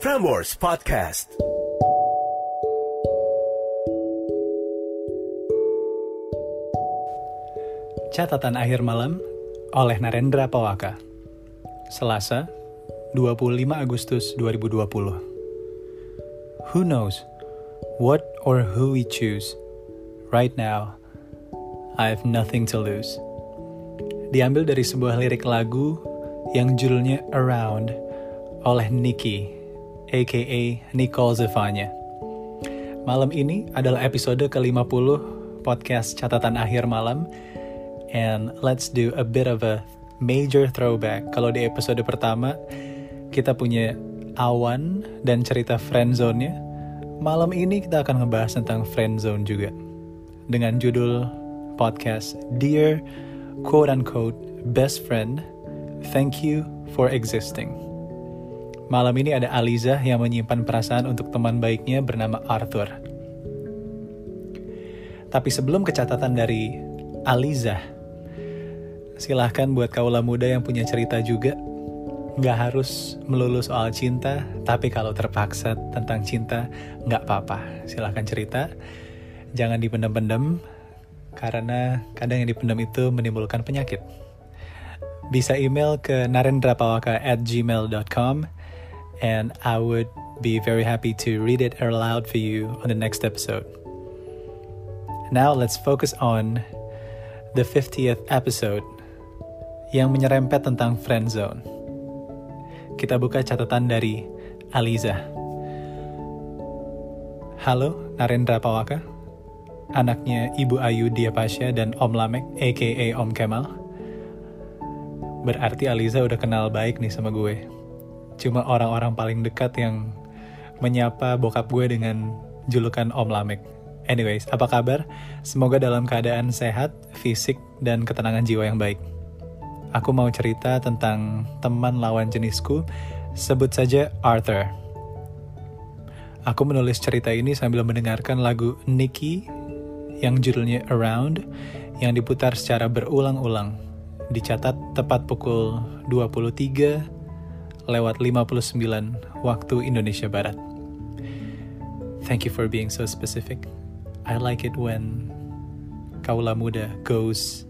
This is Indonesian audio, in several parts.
Frameworks Podcast. Catatan akhir malam oleh Narendra Pawaka. Selasa, 25 Agustus 2020. Who knows what or who we choose? Right now, I have nothing to lose. Diambil dari sebuah lirik lagu yang judulnya Around oleh Nikki, aka Nicole Zevanya. Malam ini adalah episode ke-50 podcast catatan akhir malam and let's do a bit of a major throwback. Kalau di episode pertama kita punya awan dan cerita friendzone-nya, malam ini kita akan ngebahas tentang friendzone juga. Dengan judul podcast Dear quote unquote best friend, thank you for existing. Malam ini ada Aliza yang menyimpan perasaan untuk teman baiknya bernama Arthur. Tapi sebelum kecatatan dari Aliza, silahkan buat kaula muda yang punya cerita juga. Nggak harus melulu soal cinta, tapi kalau terpaksa tentang cinta, nggak apa-apa. Silahkan cerita, jangan dipendam-pendam, karena kadang yang dipendam itu menimbulkan penyakit. Bisa email ke narendrapawaka at gmail.com and I would be very happy to read it aloud for you on the next episode. Now let's focus on the 50th episode yang menyerempet tentang friend zone. Kita buka catatan dari Aliza. Halo, Narendra Pawaka. Anaknya Ibu Ayu Diapasya dan Om Lamek, aka Om Kemal. Berarti Aliza udah kenal baik nih sama gue. Cuma orang-orang paling dekat yang menyapa bokap gue dengan julukan Om Lamek. Anyways, apa kabar? Semoga dalam keadaan sehat, fisik, dan ketenangan jiwa yang baik. Aku mau cerita tentang teman lawan jenisku, sebut saja Arthur. Aku menulis cerita ini sambil mendengarkan lagu Nicky yang judulnya Around yang diputar secara berulang-ulang. Dicatat tepat pukul 23 lewat 59 waktu Indonesia Barat. Thank you for being so specific. I like it when kaula muda goes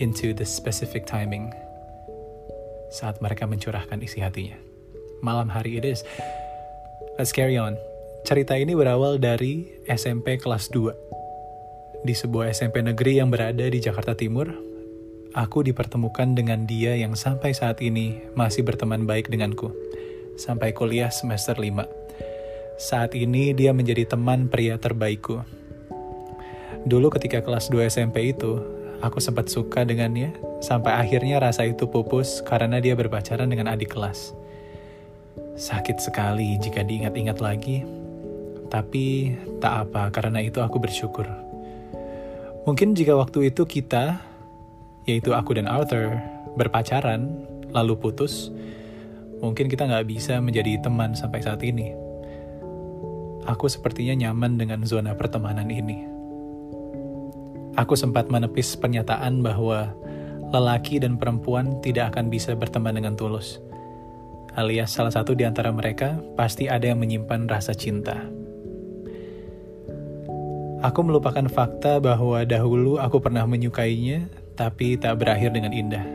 into the specific timing saat mereka mencurahkan isi hatinya. Malam hari it is. Let's carry on. Cerita ini berawal dari SMP kelas 2. Di sebuah SMP negeri yang berada di Jakarta Timur, aku dipertemukan dengan dia yang sampai saat ini masih berteman baik denganku. Sampai kuliah semester 5. Saat ini dia menjadi teman pria terbaikku. Dulu ketika kelas 2 SMP itu, aku sempat suka dengannya, sampai akhirnya rasa itu pupus karena dia berpacaran dengan adik kelas. Sakit sekali jika diingat-ingat lagi, tapi tak apa karena itu aku bersyukur. Mungkin jika waktu itu kita, yaitu aku dan Arthur, berpacaran, lalu putus, mungkin kita nggak bisa menjadi teman sampai saat ini. Aku sepertinya nyaman dengan zona pertemanan ini. Aku sempat menepis pernyataan bahwa lelaki dan perempuan tidak akan bisa berteman dengan tulus. Alias salah satu di antara mereka pasti ada yang menyimpan rasa cinta. Aku melupakan fakta bahwa dahulu aku pernah menyukainya, tapi tak berakhir dengan indah.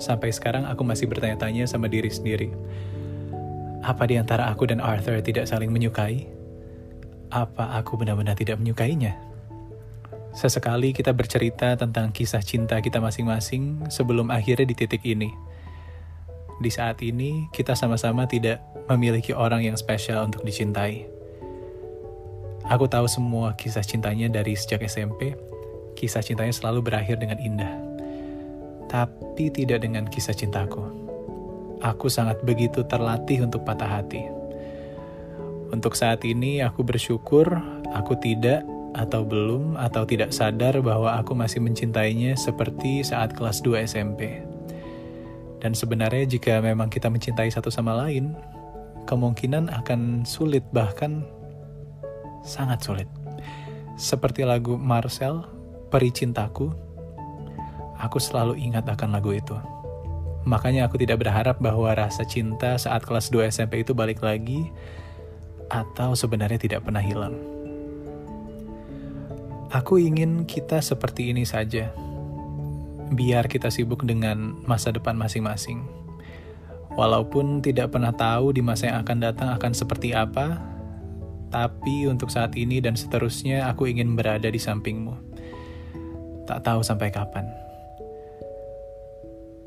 Sampai sekarang aku masih bertanya-tanya sama diri sendiri. Apa di antara aku dan Arthur tidak saling menyukai? Apa aku benar-benar tidak menyukainya? Sesekali kita bercerita tentang kisah cinta kita masing-masing sebelum akhirnya di titik ini. Di saat ini, kita sama-sama tidak memiliki orang yang spesial untuk dicintai. Aku tahu semua kisah cintanya dari sejak SMP. Kisah cintanya selalu berakhir dengan indah. Tapi tidak dengan kisah cintaku. Aku sangat begitu terlatih untuk patah hati. Untuk saat ini, aku bersyukur aku tidak atau belum atau tidak sadar bahwa aku masih mencintainya seperti saat kelas 2 SMP. Dan sebenarnya jika memang kita mencintai satu sama lain, kemungkinan akan sulit bahkan sangat sulit. Seperti lagu Marcel, Peri Cintaku, aku selalu ingat akan lagu itu. Makanya aku tidak berharap bahwa rasa cinta saat kelas 2 SMP itu balik lagi atau sebenarnya tidak pernah hilang. Aku ingin kita seperti ini saja. Biar kita sibuk dengan masa depan masing-masing. Walaupun tidak pernah tahu di masa yang akan datang akan seperti apa, tapi untuk saat ini dan seterusnya aku ingin berada di sampingmu. Tak tahu sampai kapan.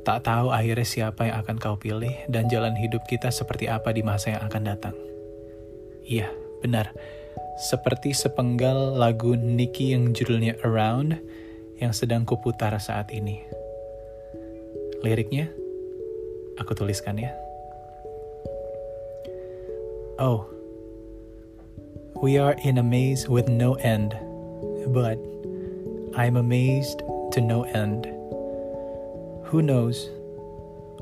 Tak tahu akhirnya siapa yang akan kau pilih dan jalan hidup kita seperti apa di masa yang akan datang. Iya, benar. Seperti sepenggal lagu Nicky yang judulnya Around yang sedang kuputar saat ini. Liriknya, aku tuliskan ya. Oh, We are in a maze with no end, but I'm amazed to no end. Who knows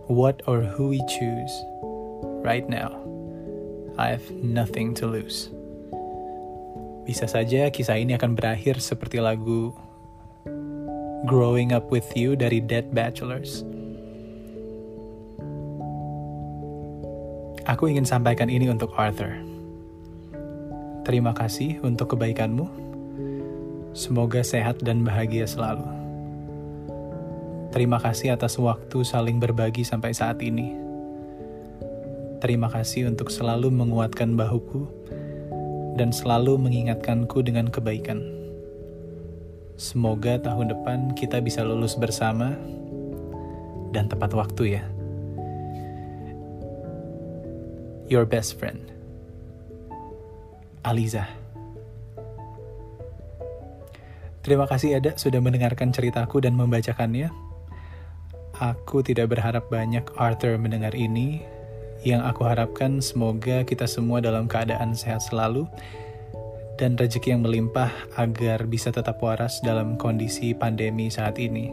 what or who we choose right now? I have nothing to lose. Bisa saja kisah ini akan berakhir seperti lagu Growing Up With You dari Dead Bachelors. Aku ingin sampaikan ini untuk Arthur. Terima kasih untuk kebaikanmu. Semoga sehat dan bahagia selalu. Terima kasih atas waktu saling berbagi sampai saat ini. Terima kasih untuk selalu menguatkan bahuku dan selalu mengingatkanku dengan kebaikan. Semoga tahun depan kita bisa lulus bersama dan tepat waktu ya. Your best friend. Aliza. Terima kasih Ada sudah mendengarkan ceritaku dan membacakannya. Aku tidak berharap banyak Arthur mendengar ini. Yang aku harapkan semoga kita semua dalam keadaan sehat selalu dan rezeki yang melimpah agar bisa tetap waras dalam kondisi pandemi saat ini.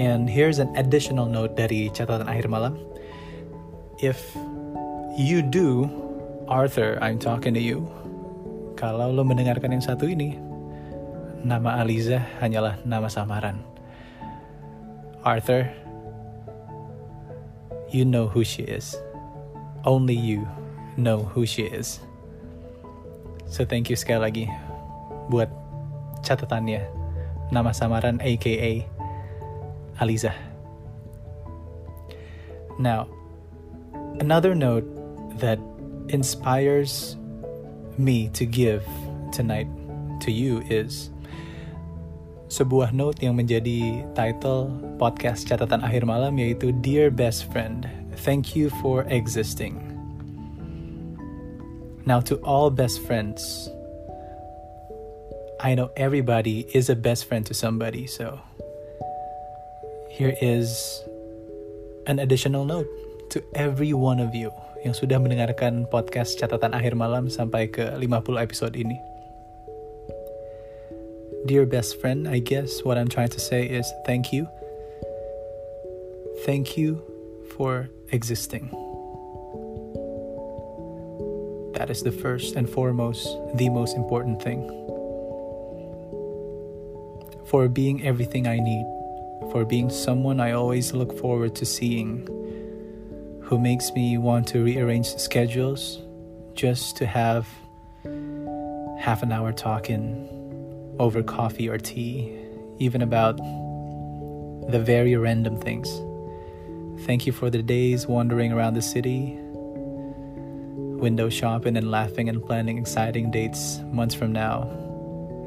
And here's an additional note dari catatan akhir malam. If you do, Arthur, I'm talking to you. Kalau lo mendengarkan yang satu ini, nama Aliza hanyalah nama samaran. Arthur, you know who she is. Only you know who she is. So thank you sekali lagi buat catatannya. Nama samaran aka Aliza. Now, another note that inspires me to give tonight to you is sebuah note yang menjadi title podcast catatan akhir malam yaitu Dear Best Friend, thank you for existing. Now to all best friends, I know everybody is a best friend to somebody, so here is an additional note to every one of you yang sudah mendengarkan podcast catatan akhir malam sampai ke 50 episode ini. Dear best friend, I guess what I'm trying to say is thank you. Thank you for existing. That is the first and foremost, the most important thing. For being everything I need, for being someone I always look forward to seeing who makes me want to rearrange the schedules just to have half an hour talking over coffee or tea, even about the very random things. Thank you for the days wandering around the city, window shopping and laughing and planning exciting dates months from now.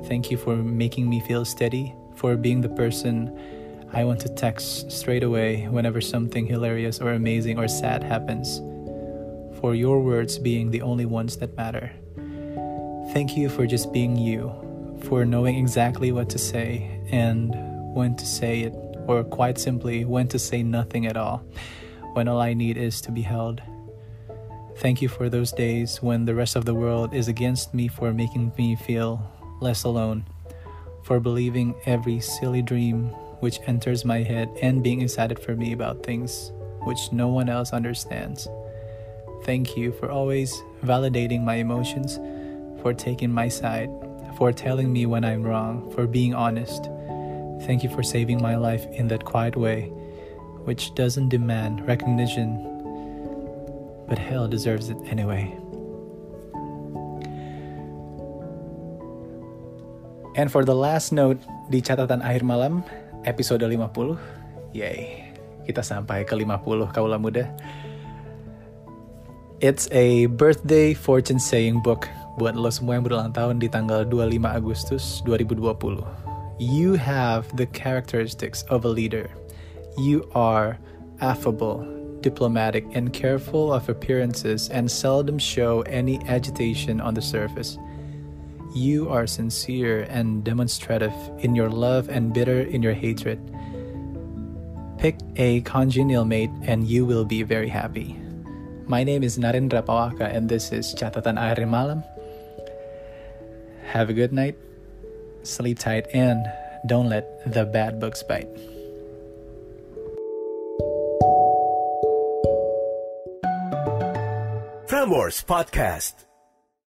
Thank you for making me feel steady, for being the person I want to text straight away whenever something hilarious or amazing or sad happens, for your words being the only ones that matter. Thank you for just being you, for knowing exactly what to say and when to say it, or quite simply, when to say nothing at all, when all I need is to be held. Thank you for those days when the rest of the world is against me for making me feel less alone, for believing every silly dream which enters my head and being excited for me about things which no one else understands. Thank you for always validating my emotions, for taking my side, for telling me when I'm wrong, for being honest. Thank you for saving my life in that quiet way, which doesn't demand recognition, but hell deserves it anyway. And for the last note di catatan akhir malam, episode 50, yay, kita sampai ke 50 kaula muda. It's a birthday fortune saying book buat lo semua yang berulang tahun di tanggal 25 Agustus 2020. You have the characteristics of a leader. You are affable, diplomatic, and careful of appearances and seldom show any agitation on the surface. You are sincere and demonstrative in your love and bitter in your hatred. Pick a congenial mate and you will be very happy. My name is Narendra Pawaka, and this is Catatan Akhir Malam. Have a good night, sleep tight, and don't let the bad books bite. Frameworks Podcast.